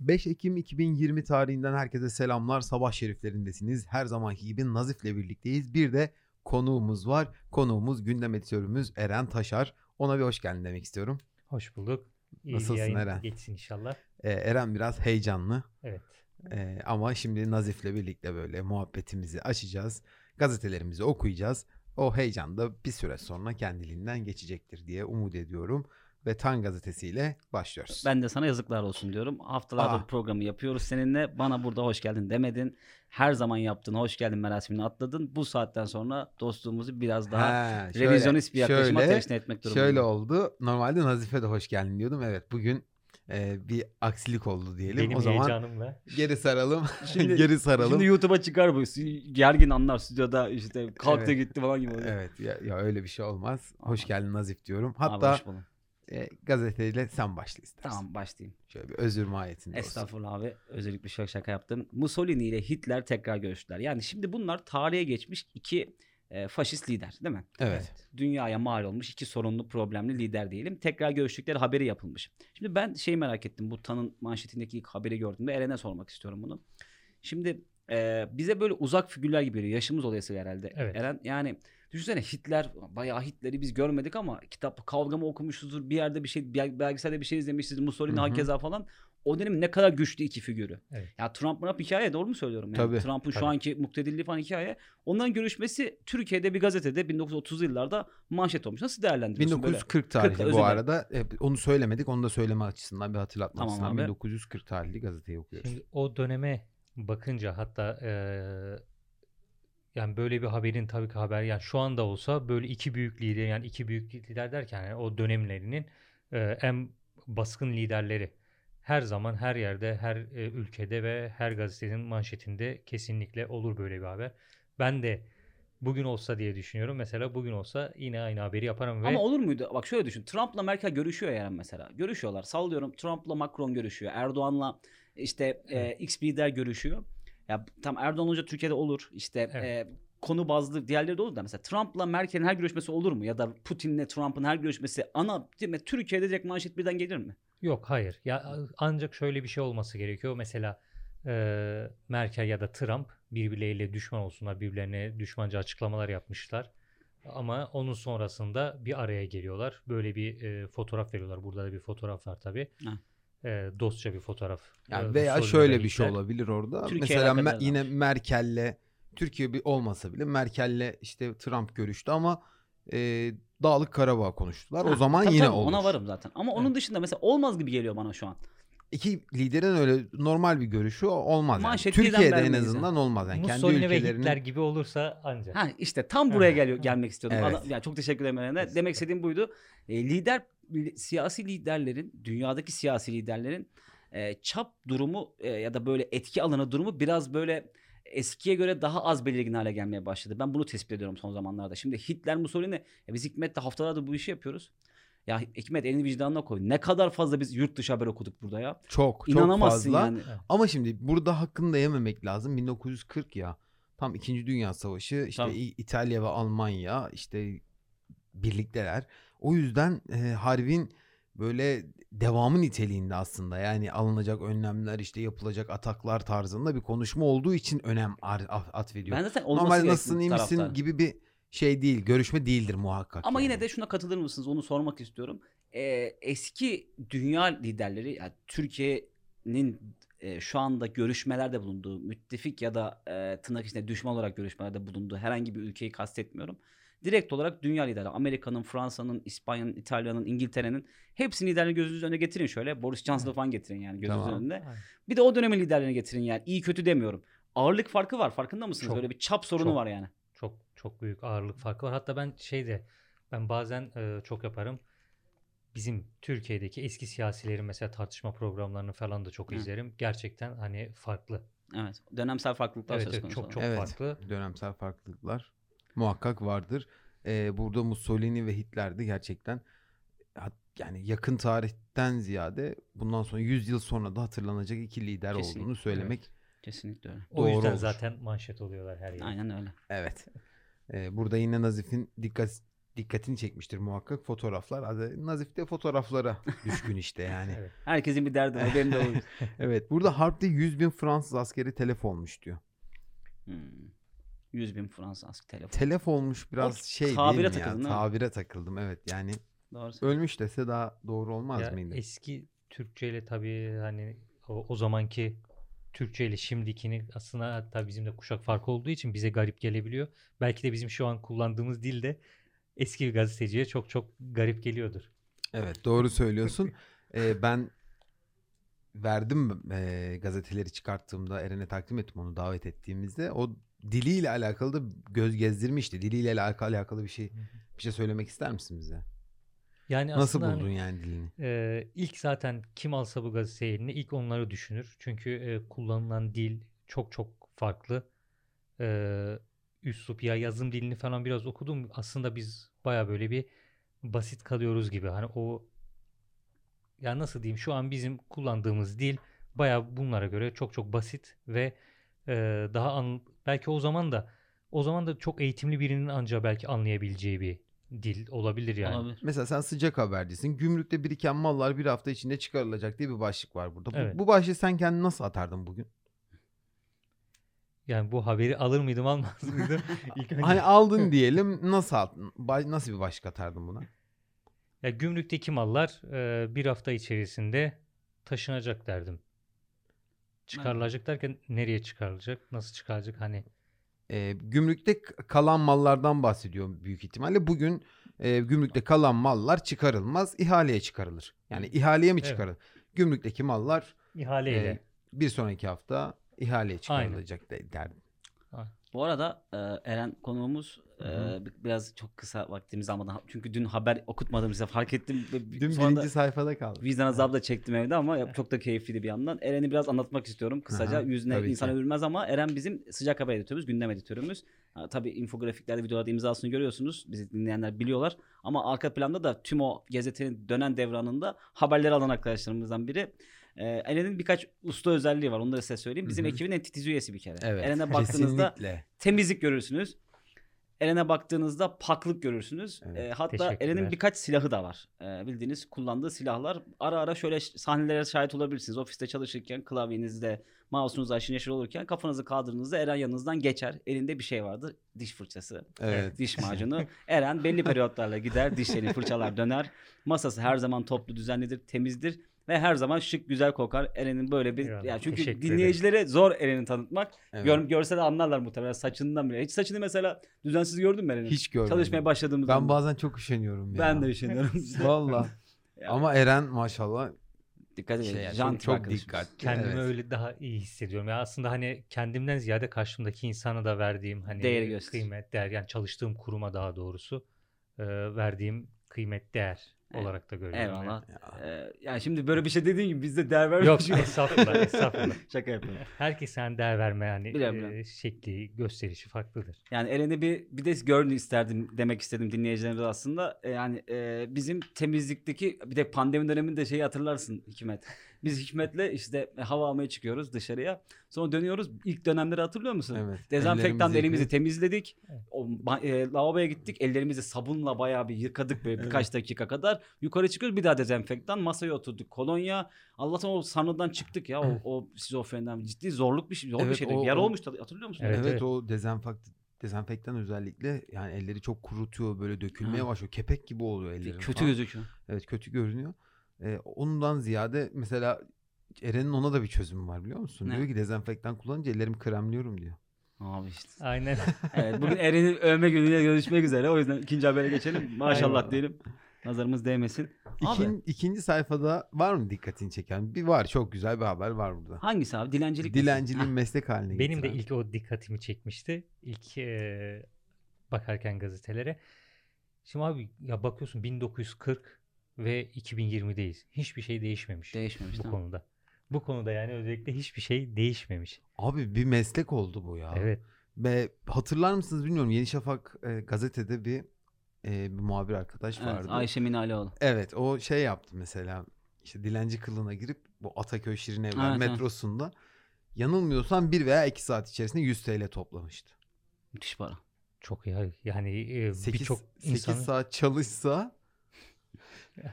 5 Ekim 2020 tarihinden herkese selamlar. Sabah şeriflerindesiniz. Her zamanki gibi Nazif'le birlikteyiz. Bir de konuğumuz var. Konuğumuz gündem editörümüz Eren Taşar. Ona bir hoş geldin demek istiyorum. Hoş bulduk. İyi Nasılsın yayın Eren? geçsin inşallah. Ee, Eren biraz heyecanlı. Evet. Ee, ama şimdi Nazif'le birlikte böyle muhabbetimizi açacağız. Gazetelerimizi okuyacağız. O heyecan da bir süre sonra kendiliğinden geçecektir diye umut ediyorum. Ve Tan gazetesiyle başlıyoruz. Ben de sana yazıklar olsun diyorum. Haftalardır Aa. programı yapıyoruz seninle. Bana burada hoş geldin demedin. Her zaman yaptığın hoş geldin merasimini atladın. Bu saatten sonra dostluğumuzu biraz daha Ha, şöyle- revizyonist bir yaklaşıma şöyle- teşne etmek durumundayım. Şöyle oldu. Normalde Nazife de hoş geldin diyordum. Evet bugün e, bir aksilik oldu diyelim. Benim o zaman heyecanımla. geri saralım. Şimdi- geri saralım. Şimdi YouTube'a çıkar bu. Gergin anlar stüdyoda işte kalktı Evet. gitti falan gibi oluyor. Evet ya, ya öyle bir şey olmaz. Hoş geldin Nazif diyorum. Abi Hatta hoş buldum. E, gazeteyle sen başla istersen. Tamam başlayayım. Şöyle bir özür mahiyetinde olsun. Estağfurullah abi. Özellikle şaka şaka yaptım. Mussolini ile Hitler tekrar görüştüler. Yani şimdi bunlar tarihe geçmiş iki e, faşist lider değil mi? Evet. dünyaya mal olmuş iki sorunlu problemli lider diyelim. Tekrar görüştükleri haberi yapılmış. Şimdi ben şeyi merak ettim. Bu Tan'ın manşetindeki ilk haberi gördüğümde Eren'e sormak istiyorum bunu. Şimdi e, bize böyle uzak figürler gibi geliyor. Yaşımız dolayısıyla herhalde. Evet. Eren yani düşünsene Hitler bayağı Hitler'i biz görmedik ama kitap kavga mı okumuşuzdur. Bir yerde bir şey bel- belgeselde bir şey izlemişiz. Mussolini hakeza falan. O dönem ne kadar güçlü iki figürü. Evet. Ya Trump Trump hikaye doğru mu söylüyorum? Yani Tabii, Trump'ın şu anki muktedirliği falan hikaye. Onların görüşmesi Türkiye'de bir gazetede 1930'lu yıllarda manşet olmuş. Nasıl değerlendiriyorsun böyle? 1940 tarihli özür bu arada. E, onu söylemedik. Onu da söyleme açısından bir hatırlatma Tamam açısından. abi. 1940 tarihli gazeteyi okuyoruz. Şimdi o döneme bakınca hatta eee, yani böyle bir haberin tabii ki haber yani şu anda olsa böyle iki büyük lider yani iki büyük lider derken yani o dönemlerinin eee, en baskın liderleri her zaman her yerde her e, ülkede ve her gazetenin manşetinde kesinlikle olur böyle bir haber. Ben de bugün olsa diye düşünüyorum. Mesela bugün olsa yine aynı haberi yaparım ve Ama olur muydu? Bak şöyle düşün. Trump'la Merkel görüşüyor yani mesela. Görüşüyorlar. Sallıyorum Trump'la Macron görüşüyor. Erdoğan'la işte e. X lider görüşüyor. Ya tam Erdoğan olunca Türkiye'de olur. İşte Evet. e, konu bazlı diğerleri de olur da mesela Trump'la Merkel'in her görüşmesi olur mu? Ya da Putin'le Trump'ın her görüşmesi ana değil mi? Türkiye'de direkt manşet birden gelir mi? Yok hayır. Ya ancak şöyle bir şey olması gerekiyor. Mesela e, Merkel ya da Trump birbirleriyle düşman olsunlar. Birbirlerine düşmanca açıklamalar yapmışlar. Ama onun sonrasında bir araya geliyorlar. Böyle bir e, fotoğraf veriyorlar. Burada da bir fotoğraf var tabii. Ha. E, dostça bir fotoğraf. Yani E, veya şöyle ve bir şey olabilir orada. Türkiye Mesela Me- yine. Merkel'le Türkiye bir olmasa bile Merkel'le işte Trump görüştü ama e, Dağlık Karabağ konuştular. o Ha, zaman tabii yine tabii, olur. Ona varım zaten. Ama onun dışında mesela olmaz gibi geliyor bana şu an. İki liderin öyle normal bir görüşü olmaz. Yani. Türkiye'de en azından olmaz. Yani kendi Mussolini ve ülkelerinin Hitler gibi olursa ancak. Ha işte tam buraya geliyor gelmek istiyordum. Evet. Adam- ya çok teşekkür ederim. Demek istediğim buydu. E, lider li- siyasi liderlerin, dünyadaki siyasi liderlerin e, çap durumu e, ya da böyle etki alanı durumu biraz böyle eskiye göre daha az belirgin hale gelmeye başladı. Ben bunu tespit ediyorum son zamanlarda. Şimdi Hitler, Mussolini, ya biz Hikmet'le haftalardır bu işi yapıyoruz. Ya Hikmet elini vicdanına koy. Ne kadar fazla biz yurt dışı haber okuduk burada ya. çok çok İnanamazsın fazla. yani. Ama şimdi burada hakkını da yememek lazım. 1940 ya. Tam 2. Dünya Savaşı işte Tabii. İtalya ve Almanya işte birlikteler. O yüzden e, harbin böyle devamı niteliğinde aslında. Yani alınacak önlemler işte yapılacak ataklar tarzında bir konuşma olduğu için önem atfediyor. Ben zaten olması Normal gerektiğini nasılsın iyi misin taraftarım. gibi bir şey değil. Görüşme değildir muhakkak. Ama yani. yine de şuna katılır mısınız? Onu sormak istiyorum. Ee, eski dünya liderleri, yani Türkiye'nin e, şu anda görüşmelerde bulunduğu, müttefik ya da e, tırnak içinde düşman olarak görüşmelerde bulunduğu herhangi bir ülkeyi kastetmiyorum. Direkt olarak dünya liderleri, Amerika'nın, Fransa'nın, İspanya'nın, İtalya'nın, İngiltere'nin hepsini liderlerini gözünüzün önüne getirin şöyle. Boris Johnson'ı falan getirin yani gözünüzün Tamam. önünde. Aynen. Bir de o dönemin liderlerini getirin yani. İyi kötü demiyorum. Ağırlık farkı var. Farkında mısınız? Çok, Böyle bir çap sorunu çok. var yani. Çok çok büyük ağırlık farkı var. Hatta ben şeyde ben bazen e, çok yaparım. Bizim Türkiye'deki eski siyasilerin mesela tartışma programlarını falan da çok Hı. izlerim. Gerçekten hani farklı. Evet. Dönemsel farklılıklar Evet, söz evet, konusu. çok çok Evet. farklı. dönemsel farklılıklar muhakkak vardır. Ee, burada Mussolini ve Hitler de gerçekten yani yakın tarihten ziyade bundan sonra 100 yıl sonra da hatırlanacak iki lider Kesinlikle, olduğunu söylemek Kesinlikle öyle. O Doğru yüzden olur. zaten manşet oluyorlar her yerde. Aynen öyle. evet. Ee, burada yine Nazif'in dikkat dikkatini çekmiştir muhakkak fotoğraflar. Nazif de fotoğraflara düşkün işte yani. Evet. Herkesin bir derdi var. Benim de olur. evet burada harpte 100 bin Fransız askeri telef olmuş diyor. Hmm. 100 bin Fransız telefon. Telef olmuş biraz O şey tabire değil mi ya? takıldın, değil mi? Tabire takıldım evet yani Doğru. ölmüş dese daha doğru olmaz Ya mıydı? eski Türkçe ile tabii hani o, o zamanki Türkçe ile şimdikini aslında hatta bizim de kuşak farkı olduğu için bize garip gelebiliyor. Belki de bizim şu an kullandığımız dil de eski bir gazeteciye çok çok garip geliyordur. Evet doğru söylüyorsun. Ee, ben verdim e, gazeteleri çıkarttığımda Eren'e takdim ettim onu davet ettiğimizde. O diliyle alakalı da göz gezdirmişti. Diliyle alakalı, alakalı bir şey bir şey söylemek ister misin bize? Yani Nasıl aslında hani, buldun yani dilini? e, ilk zaten kim alsa bu gazeteyi eline ilk onları düşünür. Çünkü e, kullanılan dil çok çok farklı. E, üslup ya yazım dilini falan biraz okudum. Aslında biz baya böyle bir basit kalıyoruz gibi. Hani o ya nasıl diyeyim şu an bizim kullandığımız dil baya bunlara göre çok çok basit ve e, daha an, belki o zaman da o zaman da çok eğitimli birinin ancak belki anlayabileceği bir dil olabilir yani. Olabilir. Mesela sen sıcak habercisin. Gümrükte biriken mallar bir hafta içinde çıkarılacak diye bir başlık var burada. Bu, Evet. bu başlığı sen kendini nasıl atardın bugün? Yani bu haberi alır mıydım almaz mıydım? İlk önce Hani aldın diyelim nasıl aldın? Nasıl bir başlık atardın buna? ya gümrükteki mallar e, bir hafta içerisinde taşınacak derdim. Çıkarılacak derken nereye çıkarılacak? Nasıl çıkarılacak? Hani E, gümrükte kalan mallardan bahsediyor büyük ihtimalle. Bugün e, gümrükte kalan mallar çıkarılmaz, ihaleye çıkarılır. Yani ihaleye mi Evet. çıkarılır? Gümrükteki mallar ihaleyle. e, bir sonraki hafta ihaleye çıkarılacak de- derdim. Bu arada e, Eren konuğumuz e, biraz çok kısa vaktimiz almadan çünkü dün haber okutmadım size fark ettim. Dün sonra birinci sayfada kaldı. Vicdan azabı da çektim evde ama çok da keyifliydi bir yandan. Eren'i biraz anlatmak istiyorum kısaca. Aha, Yüzüne insan övülmez ama Eren bizim sıcak haber editörümüz, gündem editörümüz. Ha, tabii infografiklerde, videolarda imzasını görüyorsunuz. Bizi dinleyenler biliyorlar. Ama arka planda da tüm o gazetenin dönen devranında haberleri alan arkadaşlarımızdan biri. Ee, Eren'in birkaç usta özelliği var. Onu da size söyleyeyim. Bizim Hı hı. ekibin en titiz üyesi bir kere. Evet. Eren'e baktığınızda kesinlikle. temizlik görürsünüz. Eren'e baktığınızda paklık görürsünüz. Evet, Ee, hatta. Eren'in birkaç silahı da var. Ee, bildiğiniz kullandığı silahlar. Ara ara şöyle sahnelere şahit olabilirsiniz. Ofiste çalışırken klavyenizde, mouse'unuz aşırı neşir olurken kafanızı kaldırdığınızda Eren yanınızdan geçer. Elinde bir şey vardır. Diş fırçası, Evet. diş macunu. Eren belli periyotlarla gider. Dişlerini fırçalar döner. Masası her zaman toplu, düzenlidir, temizdir. Ve her zaman şık, güzel kokar. Eren'in böyle bir... Eyvallah, Ya çünkü ederim. dinleyicilere zor Eren'i tanıtmak. evet. Gör, görse de anlarlar muhtemelen saçından bile. Hiç saçını mesela düzensiz gördün mü Eren'in? Hiç görmedim. Çalışmaya başladığımız Ben zaman. bazen çok üşeniyorum ya. Ben de üşeniyorum. Valla. Ya. Ama Eren maşallah Dikkat edin. şey yani, çok, çok dikkatli. kendimi evet. öyle daha iyi hissediyorum. Ya aslında hani kendimden ziyade karşımdaki insana da verdiğim hani Değeri göster. kıymet, değer yani çalıştığım kuruma daha doğrusu e, verdiğim kıymet, değer. Olarak da görüyorum. yani. Eyvallah. Ya. Ee, yani şimdi böyle bir şey dediğin gibi biz de değer Yok vermiyoruz. estağfurullah, estağfurullah. Şaka yapıyorum. Herkes yani değer verme yani Biliyorum, e, biliyorum. şekli, gösterişi farklıdır. Yani Eren'i bir bir de görün isterdim demek istedim dinleyicilerimize aslında. E, Yani e, bizim temizlikteki bir de pandemi döneminde şeyi hatırlarsın Hikmet. Biz Hikmet'le işte hava almaya çıkıyoruz dışarıya. Sonra dönüyoruz. İlk dönemleri hatırlıyor musun? Evet. Dezenfektan elimizi temizledik. Evet. O, e, lavaboya gittik. Ellerimizi sabunla bayağı bir yıkadık böyle birkaç dakika kadar. Yukarı çıkıyoruz bir daha dezenfektan. Masaya oturduk. Kolonya. Allah'tan o sarnıdan çıktık ya. O, o şizofrenden. Ciddi zorluk bir şey. Zor bir Evet, şeydi. o- Yara o- olmuştu. Hatırlıyor musun? Evet, Evet, evet. o dezenfekt dezenfektan özellikle yani elleri çok kurutuyor böyle dökülmeye Ha. başlıyor. Kepek gibi oluyor ellerin. Kötü falan. gözüküyor. Evet kötü görünüyor. Ee, ondan ziyade mesela Eren'in ona da bir çözümü var biliyor musun? Ne? Diyor ki dezenfektan kullanınca ellerimi kremliyorum diyor. Abi işte. Aynen. Evet bugün Eren'i övme günüyle görüşmek üzere. O yüzden ikinci habere geçelim. Maşallah Eyvallah. diyelim. Nazarımız değmesin. Abi İkin, ikinci sayfada var mı dikkatini çeken? Bir var çok güzel bir haber var burada. hangisi abi? Dilencilik? Dilenciliğin meslek haline Benim de ilk o dikkatimi çekmişti. İlk e, bakarken gazetelere. Şimdi abi ya bakıyorsun 1940 ve 2020'deyiz. Hiçbir şey değişmemiş Değişmemiş bu değil mi? konuda. Bu konuda yani özellikle hiçbir şey değişmemiş. Abi bir meslek oldu bu ya. Evet. Ve hatırlar mısınız bilmiyorum Yeni Şafak e, gazetede bir e, bir muhabir arkadaş Evet, vardı. Ayşe Minalioğlu. Evet o şey yaptı mesela işte dilenci kılığına girip bu Ataköy Şirin Evler Evet, evet. metrosunda yanılmıyorsam bir veya iki saat içerisinde 100 TL toplamıştı. Müthiş para. Çok ya yani e, 8, birçok 8 insanı saat çalışsa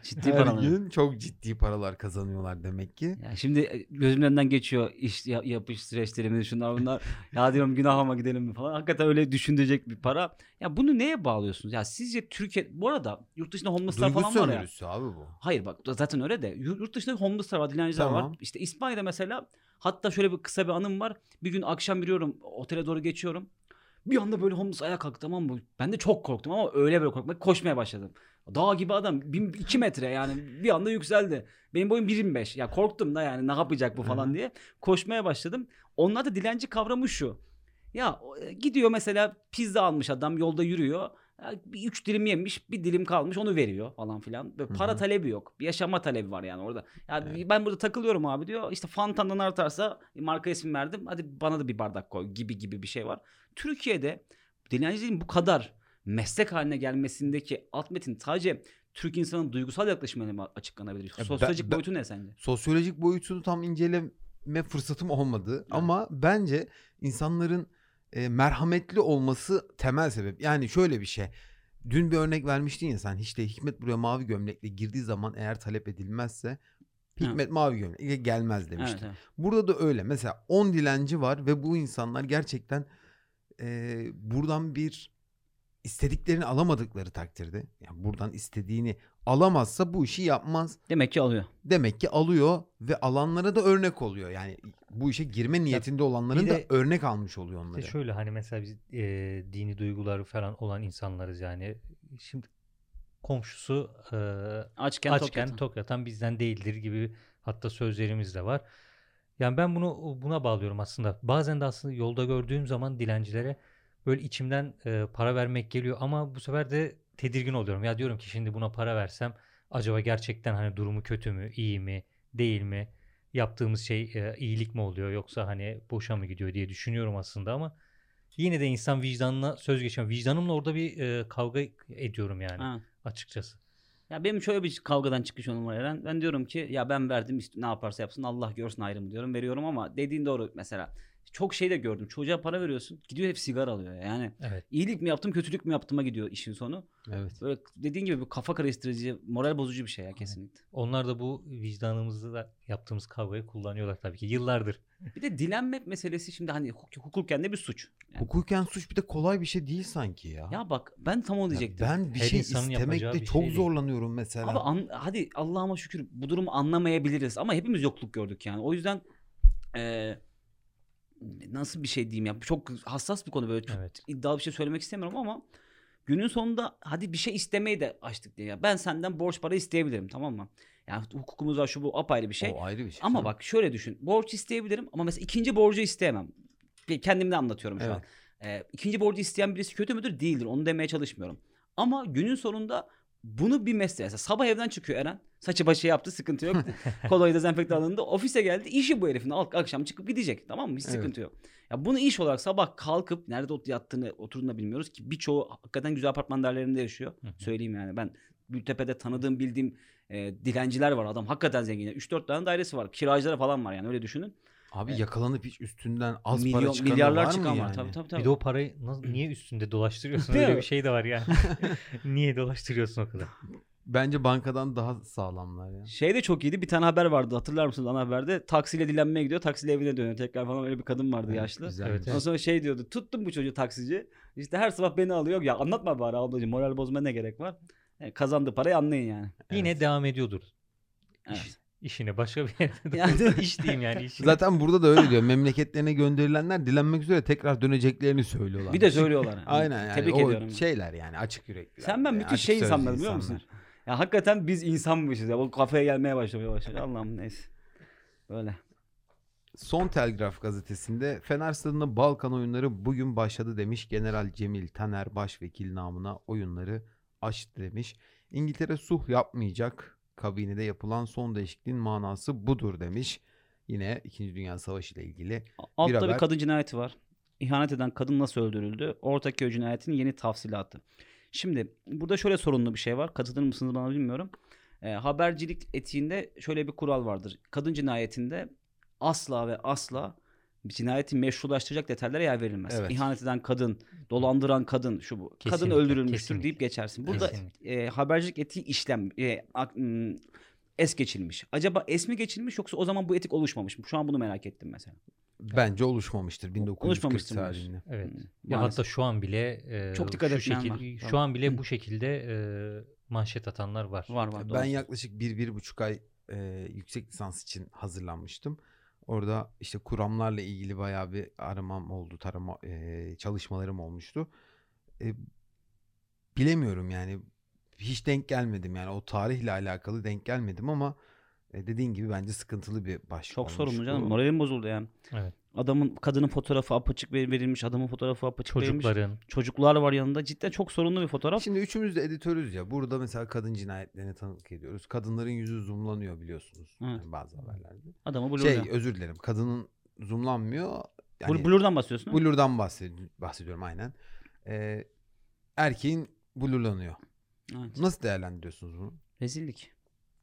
Ciddi her paralar. gün çok ciddi paralar kazanıyorlar demek ki. Ya şimdi e, gözümün önünden geçiyor iş ya- yapış süreçlerimiz şunlar bunlar. ya diyorum günah ama gidelim mi falan. Hakikaten öyle düşündürecek bir para. Ya bunu neye bağlıyorsunuz? Ya sizce Türkiye bu arada yurt dışında homeless'lar Duygu falan var ya. sömürüsü abi bu. Hayır bak zaten öyle de yurt dışında homeless'lar var, dilenciler Tamam. var. İşte İspanya'da mesela hatta şöyle bir kısa bir anım var. Bir gün akşam yürüyorum otele doğru geçiyorum. Bir anda böyle homeless ayağa kalktı tamam mı? Ben de çok korktum ama öyle böyle korkmak koşmaya başladım. Dağ gibi adam 2 metre yani bir anda yükseldi. Benim boyum 1.25 ya korktum da yani ne yapacak bu falan diye koşmaya başladım. Onlar da dilenci kavramı şu. Ya e, gidiyor mesela pizza almış adam yolda yürüyor. Bir üç dilim yemiş bir dilim kalmış onu veriyor falan filan. Böyle para hı. talebi yok. Bir yaşama talebi var yani orada. Ya Evet. ben burada takılıyorum abi diyor. İşte Fanta'dan artarsa marka ismi verdim. Hadi bana da bir bardak koy gibi gibi bir şey var. Türkiye'de dilenciliğin bu kadar meslek haline gelmesindeki alt metin sadece Türk insanın duygusal yaklaşımıyla mı açıklanabilir? ben- Sosyolojik ben- boyutu ne sence? Sosyolojik boyutunu tam inceleme fırsatım olmadı ama bence insanların e, merhametli olması temel sebep. Yani şöyle bir şey. Dün bir örnek vermiştin ya sen işte Hikmet buraya mavi gömlekle girdiği zaman eğer talep edilmezse Hikmet mavi gömlekle gelmez demiştin. Evet, evet. Burada da öyle. Mesela 10 dilenci var ve bu insanlar gerçekten e, buradan bir istediklerini alamadıkları takdirde yani buradan istediğini alamazsa bu işi yapmaz. Demek ki alıyor. Demek ki alıyor ve alanlara da örnek oluyor. Yani bu işe girme niyetinde olanların bir da de- örnek almış oluyor İşte onları. şöyle hani mesela biz e, dini duyguları falan olan insanlarız yani. Şimdi komşusu e, Açken, açken tok yatan bizden değildir gibi hatta sözlerimiz de var. Yani ben bunu buna bağlıyorum aslında. Bazen de aslında yolda gördüğüm zaman dilencilere böyle içimden e, para vermek geliyor ama bu sefer de tedirgin oluyorum. Ya diyorum ki şimdi buna para versem acaba gerçekten hani durumu kötü mü, iyi mi, değil mi? Yaptığımız şey e, iyilik mi oluyor yoksa hani boşa mı gidiyor diye düşünüyorum aslında ama yine de insan vicdanına söz geçiyor. Vicdanımla orada bir e, kavga ediyorum yani Ha. açıkçası. Ya benim şöyle bir kavgadan çıkış yolum var Eren. Ben diyorum ki ya ben verdim ne yaparsa yapsın Allah görsün ayrımı diyorum. Veriyorum ama dediğin doğru mesela. Çok şey de gördüm. Çocuğa para veriyorsun. Gidiyor hep sigara alıyor. Yani Evet. iyilik mi yaptım kötülük mü yaptığıma gidiyor işin sonu. Evet. Böyle dediğin gibi bir kafa karıştırıcı, moral bozucu bir şey ya kesinlikle. Onlar da bu vicdanımızda yaptığımız kavgayı kullanıyorlar tabii ki yıllardır. Bir de dilenmek meselesi şimdi hani huk- hukuken de bir suç. Yani, Hukuken suç bir de kolay bir şey değil sanki ya. ya bak ben tam onu Ya diyecektim. ben bir Her şey istemekte bir çok şey değil. zorlanıyorum mesela. Abi an- hadi Allah'ıma şükür bu durumu anlamayabiliriz ama hepimiz yokluk gördük yani. O yüzden eee, nasıl bir şey diyeyim ya çok hassas bir konu böyle çok Evet. iddialı bir şey söylemek istemiyorum ama günün sonunda hadi bir şey istemeyi de açtık diye. Ya ben senden borç para isteyebilirim tamam mı? Yani hukukumuz var şu bu apayrı bir şey. o ayrı bir şey. Ama bak şöyle düşün. Borç isteyebilirim ama mesela ikinci borcu isteyemem. Bir Kendimden anlatıyorum şu Evet. an. Ee, ikinci borcu isteyen birisi kötü müdür? Değildir. Onu demeye çalışmıyorum. Ama günün sonunda bunu bir mesleğe. Mesela sabah evden çıkıyor Eren. Saçı başı yaptı sıkıntı yok. Koloyu dezenfektan alındı. Ofise geldi. İşi bu herifin. Ak- Akşam çıkıp gidecek. Tamam mı? Hiç Evet. sıkıntı yok. Ya bunu iş olarak sabah kalkıp nerede yattığını oturduğunu bilmiyoruz ki birçoğu hakikaten güzel apartman dairelerinde yaşıyor. Söyleyeyim yani ben Gültepe'de tanıdığım bildiğim e, dilenciler var. Adam hakikaten zengin. 3-4 tane dairesi var. Kiracıları falan var yani öyle düşünün. Abi Evet. yakalanıp hiç üstünden az para Milyon, çıkanı milyarlar var mı çıkan var. yani? Tabii tabii tabii. Bir de o parayı nasıl, niye üstünde dolaştırıyorsun? Öyle bir şey de var yani. niye dolaştırıyorsun o kadar? Bence bankadan daha sağlamlar ya. Şey de çok iyiydi. Bir tane haber vardı. Hatırlar mısınız ana haberde? Taksiyle dilenmeye gidiyor. Taksiyle evine dönüyor. Tekrar falan öyle bir kadın vardı Evet, yaşlı. güzelmiş. Evet, Ondan sonra şey diyordu. Tuttum bu çocuğu taksici. İşte her sabah beni alıyor. Ya anlatma bari ablacığım. Moral bozma ne gerek var? Yani kazandığı parayı anlayın yani. Yine Evet. devam ediyordur. Evet. İş, işine başka bir yerde de Yani- iş diyeyim yani. Işine. Zaten burada da öyle diyor. Memleketlerine gönderilenler dilenmek üzere tekrar döneceklerini söylüyorlar. Bir de söylüyorlar. yani. Aynen yani Tebrik o ediyorum. şeyler yani açık yürekli. Sen ben müthiş şey insanlar biliyor musun? Ya hakikaten biz insanmışız ya. O kafaya gelmeye başlamaya başladı. Allah'ım neyse. Böyle. Son Telgraf gazetesinde Fener Stadı'nda Balkan oyunları bugün başladı demiş. General Cemil Taner başvekil namına oyunları açtı demiş. İngiltere suh yapmayacak. Kabinede yapılan son değişikliğin manası budur demiş. Yine 2. Dünya Savaşı ile ilgili. Altta bir, haber. kadın cinayeti var. İhanet eden kadın nasıl öldürüldü? Ortaköy cinayetinin yeni tafsilatı. Şimdi burada şöyle sorunlu bir şey var. Katılır mısınız bana bilmiyorum. Ee, habercilik etiğinde şöyle bir kural vardır. Kadın cinayetinde asla ve asla cinayeti meşrulaştıracak detaylara yer verilmez. Evet. İhanet eden kadın, dolandıran kadın, şu bu. kadın Kesinlikle, öldürülmüştür kesinlikle. deyip geçersin. Burada Kesinlikle. e, habercilik etiği işlem e, ak- m, es geçilmiş. Acaba es mi geçilmiş yoksa o zaman bu etik oluşmamış mı? Şu an bunu merak ettim mesela. Bence oluşmamıştır 1940 Oluşmamıştır tarihinde. Evet. Hmm, Ya maalesef. hatta şu an bile e, Çok dikkat şu şekil, var. şu Tamam. an bile Hı. bu şekilde e, manşet atanlar var. var var. Ben doğru. yaklaşık bir, bir buçuk ay e, yüksek lisans için hazırlanmıştım. Orada işte kuramlarla ilgili bayağı bir aramam oldu, tarama e, çalışmalarım olmuştu. E, bilemiyorum yani hiç denk gelmedim yani o tarihle alakalı denk gelmedim ama e, dediğin gibi bence sıkıntılı bir başlık Çok olmuş sorunlu canım. Moralim bozuldu yani. Evet. Adamın kadının fotoğrafı apaçık ver- verilmiş, adamın fotoğrafı apaçık verilmiş. Çocukların Çocuklar var yanında. Cidden çok sorunlu bir fotoğraf. Şimdi üçümüz de editörüz ya. Burada mesela kadın cinayetlerine tanıklık ediyoruz. Kadınların yüzü zoomlanıyor biliyorsunuz Evet. yani bazı haberlerde. Adamı Şey blurluyor. özür dilerim. Kadının zoomlanmıyor. Yani Blur- Blur'dan bahsediyorsun blur'dan bahsed- bahsediyorum aynen. Ee, erkeğin blurlanıyor. Evet. Nasıl değerlendiriyorsunuz bunu? Rezillik.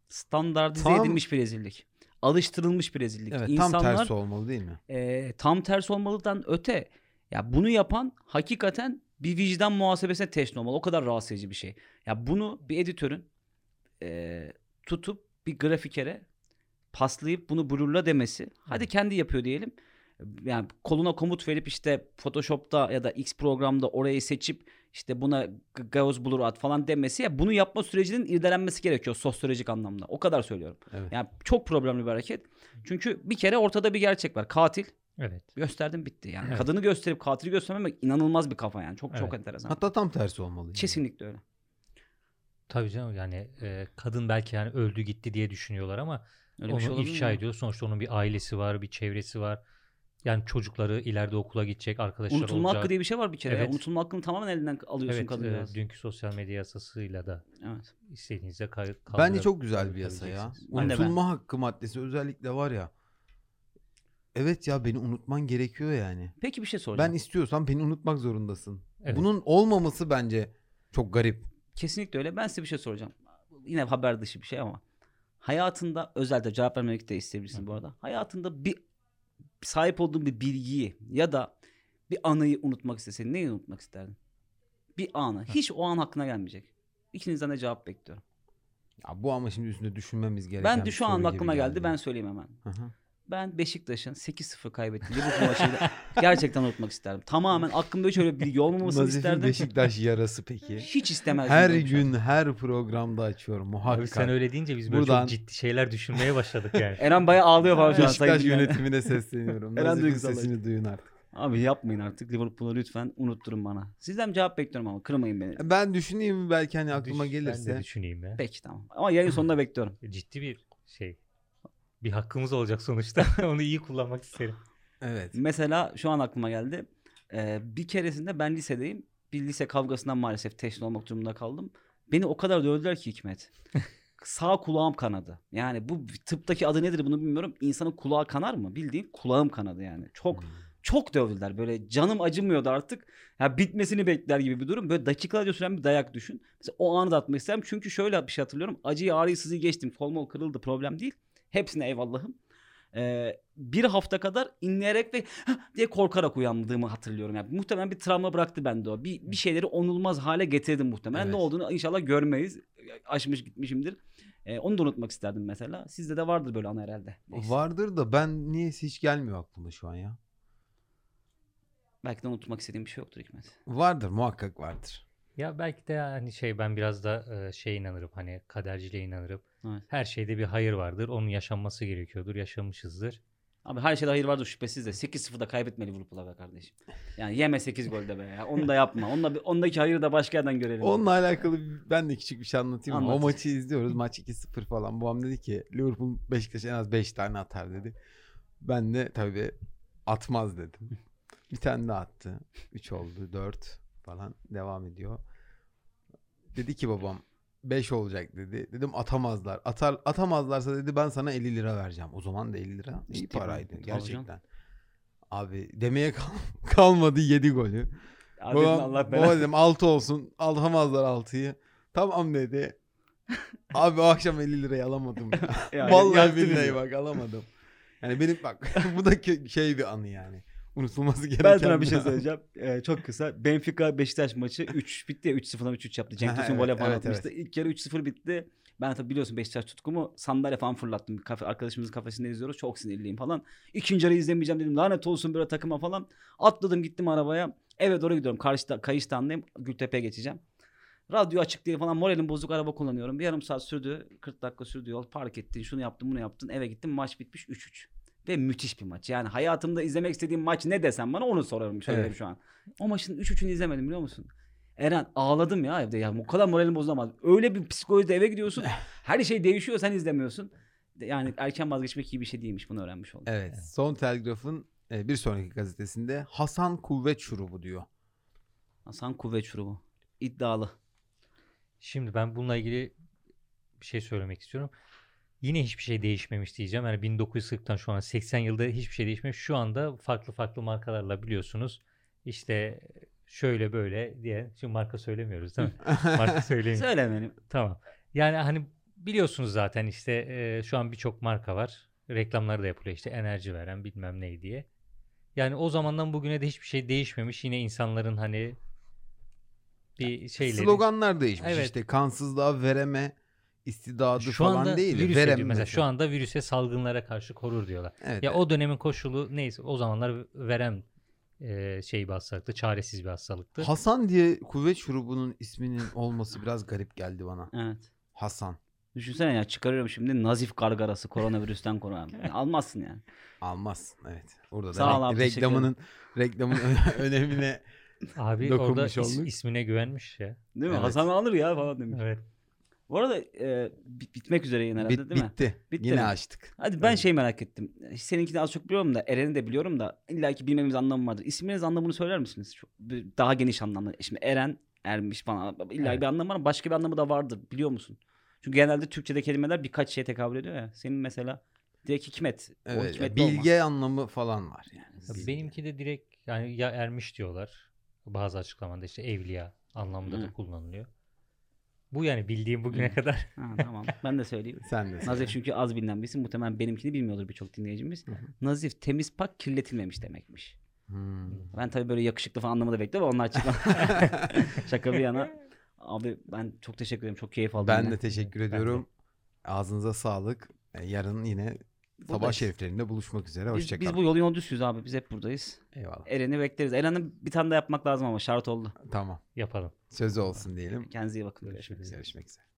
Standartize Tam- edilmiş bir rezillik. Alıştırılmış bir rezillik. Evet İnsanlar tam tersi olmalı değil mi? e, tam tersi olmalıdan öte ya bunu yapan hakikaten bir vicdan muhasebesine teşne olmalı. O kadar rahatsız edici bir şey. Ya bunu bir editörün e, tutup bir grafikere paslayıp bunu blurla demesi. Hadi kendi yapıyor diyelim. Yani koluna komut verip işte Photoshop'ta ya da X programda orayı seçip işte buna Gauss blur at falan demesi ya bunu yapma sürecinin irdelenmesi gerekiyor sosyolojik anlamda. O kadar söylüyorum. Evet. Yani çok problemli bir hareket. Çünkü bir kere ortada bir gerçek var. Katil evet. gösterdim bitti. Yani Evet. kadını gösterip katili göstermemek inanılmaz bir kafa yani. Çok çok Evet. enteresan. Hatta tam tersi olmalı. yani. Kesinlikle öyle. Tabii canım yani e, kadın belki yani öldü gitti diye düşünüyorlar ama Öyle bir şey onu olabilir ifşa mi? ediyor. Sonuçta onun bir ailesi var, bir çevresi var. Yani çocukları ileride okula gidecek, arkadaşlar Unutulma olacak. hakkı diye bir şey var bir kere. ya. Evet. Unutulma hakkını tamamen elinden alıyorsun Evet, kadın e, biraz. dünkü sosyal medya yasasıyla da Evet. istediğinizde kay- Bence çok güzel bir yasa ya. Ben. Unutulma hakkı maddesi özellikle var ya. Evet ya beni unutman gerekiyor yani. Peki bir şey soracağım. Ben istiyorsam beni unutmak zorundasın. Evet. Bunun olmaması bence çok garip. Kesinlikle öyle. Ben size bir şey soracağım. Yine haber dışı bir şey ama hayatında özellikle cevap vermemek de isteyebilirsin bu arada. Hayatında bir sahip olduğun bir bilgiyi ya da bir anıyı unutmak istesen neyi unutmak isterdin? Bir anı. Hiç o an aklına gelmeyecek. İkinizden de cevap bekliyorum. Ya bu ama şimdi üstünde düşünmemiz gereken Ben de şu an aklıma geldi. Ben söyleyeyim hemen. Hı hı. Ben Beşiktaş'ın 8-0 kaybettiği Liverpool maçını gerçekten unutmak isterdim. Tamamen aklımda hiç öyle bir bilgi olmamasını Nazif'in isterdim. Beşiktaş yarası peki. Hiç istemezdim. Her bir şey. gün her programda açıyorum Abi muhakkak. sen öyle deyince biz böyle Buradan- çok ciddi şeyler düşünmeye başladık yani. Eren bayağı ağlıyor falan şu an. Beşiktaş yönetimine sesleniyorum. Eren Nazif'in duygusal sesini duyun artık. Abi yapmayın artık Liverpool'u lütfen unutturun bana. Sizden cevap bekliyorum ama kırmayın beni. Ben düşüneyim belki hani aklıma Düş- Ben gelirse. de düşüneyim ya. Peki tamam. Ama yayın sonunda bekliyorum. Ciddi bir şey. Bir hakkımız olacak sonuçta. Onu iyi kullanmak isterim. Evet. Mesela şu an aklıma geldi. Ee, bir keresinde ben lisedeyim. Bir lise kavgasından maalesef teşhis olmak durumunda kaldım. Beni o kadar dövdüler ki Hikmet. Sağ kulağım kanadı. Yani bu tıptaki adı nedir bunu bilmiyorum. İnsanın kulağı kanar mı? Bildiğin kulağım kanadı yani. Çok Hmm. çok dövdüler. Böyle canım acımıyordu artık. Ya bitmesini bekler gibi bir durum. Böyle dakikalarca süren bir dayak düşün. Mesela o anı da atmak isterim. Çünkü şöyle bir şey hatırlıyorum. Acıyı ağrıyı sızıyı geçtim. Kol mol kırıldı problem değil. Hepsine eyvallahım. Ee, bir hafta kadar inleyerek ve diye korkarak uyandığımı hatırlıyorum. Yani muhtemelen bir travma bıraktı bende o. Bir, bir şeyleri onulmaz hale getirdim muhtemelen. Evet. Ne olduğunu inşallah görmeyiz. Aşmış gitmişimdir. Ee, onu da unutmak isterdim mesela. Sizde de vardır böyle an herhalde. Neyse. Vardır da ben niyeyse hiç gelmiyor aklıma şu an ya. Belki de unutmak istediğim bir şey yoktur Hikmet. Vardır muhakkak vardır. Ya belki de hani şey ben biraz da şey inanırım hani kaderciliğe inanırım. Evet. Her şeyde bir hayır vardır. Onun yaşanması gerekiyordur. Yaşamışızdır. Abi her şeyde hayır vardır şüphesiz de 8-0'da kaybetme Liverpool'a be kardeşim. Yani yeme 8 golde be ya. Onu da yapma. Onda, ondaki hayırı da başka yerden görelim. Onunla alakalı ben de küçük bir şey anlatayım. mı? O Anlat. maçı izliyoruz. Maç 2-0 falan. Babam dedi ki Liverpool Beşiktaş en az 5 tane atar dedi. Ben de tabii atmaz dedim. Bir tane daha attı. 3 oldu. 4 falan devam ediyor. Dedi ki babam 5 olacak dedi. Dedim atamazlar. Atar atamazlarsa dedi ben sana 50 lira vereceğim. O zaman da 50 lira iyi Ciddi mi? paraydı Tabii gerçekten. Abi demeye kal- kalmadı 7 golü. Abi dedim, Babam, Allah baba dedim 6 olsun. Alamazlar 6'yı. Tamam dedi. Abi o akşam 50 lirayı alamadım ya. Ya, Vallahi billahi bak alamadım. Yani benim bak bu da şey bir anı yani. Unutulması gereken Ben sana bir şey söyleyeceğim. Ee, çok kısa. Benfica Beşiktaş maçı 3 bitti ya 3-0'dan 3-3 yaptı. Cenk Tosun Evet, voley falan evet, atmıştı. İlk yarı 3-0 bitti. Ben tabii biliyorsun Beşiktaş tutkumu sandalye falan fırlattım. Kafe, arkadaşımızın kafesinde izliyoruz. Çok sinirliyim falan. İkinci yarı izlemeyeceğim dedim. Lanet olsun böyle takıma falan. Atladım gittim arabaya. Eve doğru gidiyorum. Karşıda, Kayıştan'dayım. Gültepe'ye geçeceğim. Radyo açık değil falan. Moralim bozuk araba kullanıyorum. Bir yarım saat sürdü. 40 dakika sürdü yol. Park ettin. Şunu yaptın bunu yaptın. Eve gittim. Maç bitmiş 3-3. Ve müthiş bir maç. Yani hayatımda izlemek istediğim maç ne desem bana onu sorarım. Söylerim Evet. şu an. O maçın 3-3'ünü izlemedim biliyor musun? Eren ağladım ya evde ya. O kadar moralim bozulamaz. Öyle bir psikolojide eve gidiyorsun. Her şey değişiyor sen izlemiyorsun. Yani erken vazgeçmek iyi bir şey değilmiş. Bunu öğrenmiş oldum. Evet. Son Telgraf'ın e, bir sonraki gazetesinde Hasan Kuvvet Şurubu diyor. Hasan Kuvvet şurubu. İddialı. Şimdi ben bununla ilgili bir şey söylemek istiyorum. Yine hiçbir şey değişmemiş diyeceğim. Yani 1940'tan şu an 80 yılda hiçbir şey değişmemiş. Şu anda farklı farklı markalarla biliyorsunuz. İşte şöyle böyle diye. Şimdi marka söylemiyoruz değil mi? marka söylemiyoruz. Söyle benim. Tamam. Yani hani biliyorsunuz zaten işte e, şu an birçok marka var. Reklamları da yapılıyor işte enerji veren bilmem ne diye. Yani o zamandan bugüne de hiçbir şey değişmemiş. Yine insanların hani bir şeyleri. Sloganlar değişmiş Evet. işte kansızlığa vereme istidadı şu falan anda değil. de virüse verem diyor. mesela şu anda virüse salgınlara karşı korur diyorlar. Evet, Ya evet. o dönemin koşulu neyse o zamanlar verem e, şey bir hastalıktı, çaresiz bir hastalıktı. Hasan diye kuvvet şurubunun isminin olması biraz garip geldi bana. Evet. Hasan. Düşünsene ya çıkarıyorum şimdi nazif gargarası koronavirüsten koruyan. Yani almazsın yani. Almaz. Evet. Orada da Sağ re- abi, reklamının reklamın önemine Abi orada is- olduk. ismine güvenmiş ya. Değil mi? Evet. Hasan alır ya falan demiş. Evet. Bu arada e, bit- bitmek üzere yine herhalde bit, değil mi? bitti. Bitti Yine mi? açtık. Hadi ben Evet. şey merak ettim. Seninkini az çok biliyorum da Eren'i de biliyorum da illa ki bilmemiz anlamı vardır. İsminiz anlamını söyler misiniz? Çok, daha geniş anlamda. Şimdi Eren, Ermiş falan illa Evet. bir anlamı var ama başka bir anlamı da vardır biliyor musun? Çünkü genelde Türkçe'de kelimeler birkaç şeye tekabül ediyor ya. Senin mesela direkt hikmet. o Evet. hikmetli olmaz. bilge anlamı falan var yani. Ya. Benimki de direkt yani ya ermiş diyorlar. Bazı açıklamada işte evliya anlamında Hı. da kullanılıyor. Bu yani bildiğim bugüne Hı. kadar. Ha, tamam ben de söyleyeyim. Sen de. söyle. Nazif çünkü az bilinen bir isim. Muhtemelen benimkini bilmiyordur birçok dinleyicimiz. Nazif temiz pak kirletilmemiş demekmiş. Hmm. Ben tabii böyle yakışıklı falan anlamı da bekliyorum ama onlar açıklama. Şaka bir yana. Abi ben çok teşekkür ederim. Çok keyif aldım. Ben yine. de teşekkür Ben de. ediyorum. Ağzınıza sağlık. E, Yarın yine sabah şeriflerinde buluşmak üzere. Biz, Hoşçakalın. biz bu yolun yolu düzüyüz abi. Biz hep buradayız. Eyvallah. Eren'i bekleriz. Eren'in bir tane daha yapmak lazım ama şart oldu. Tamam. Yapalım. Sözü olsun diyelim. Kendinize iyi bakın. Görüşmek üzere. Görüşmek üzere.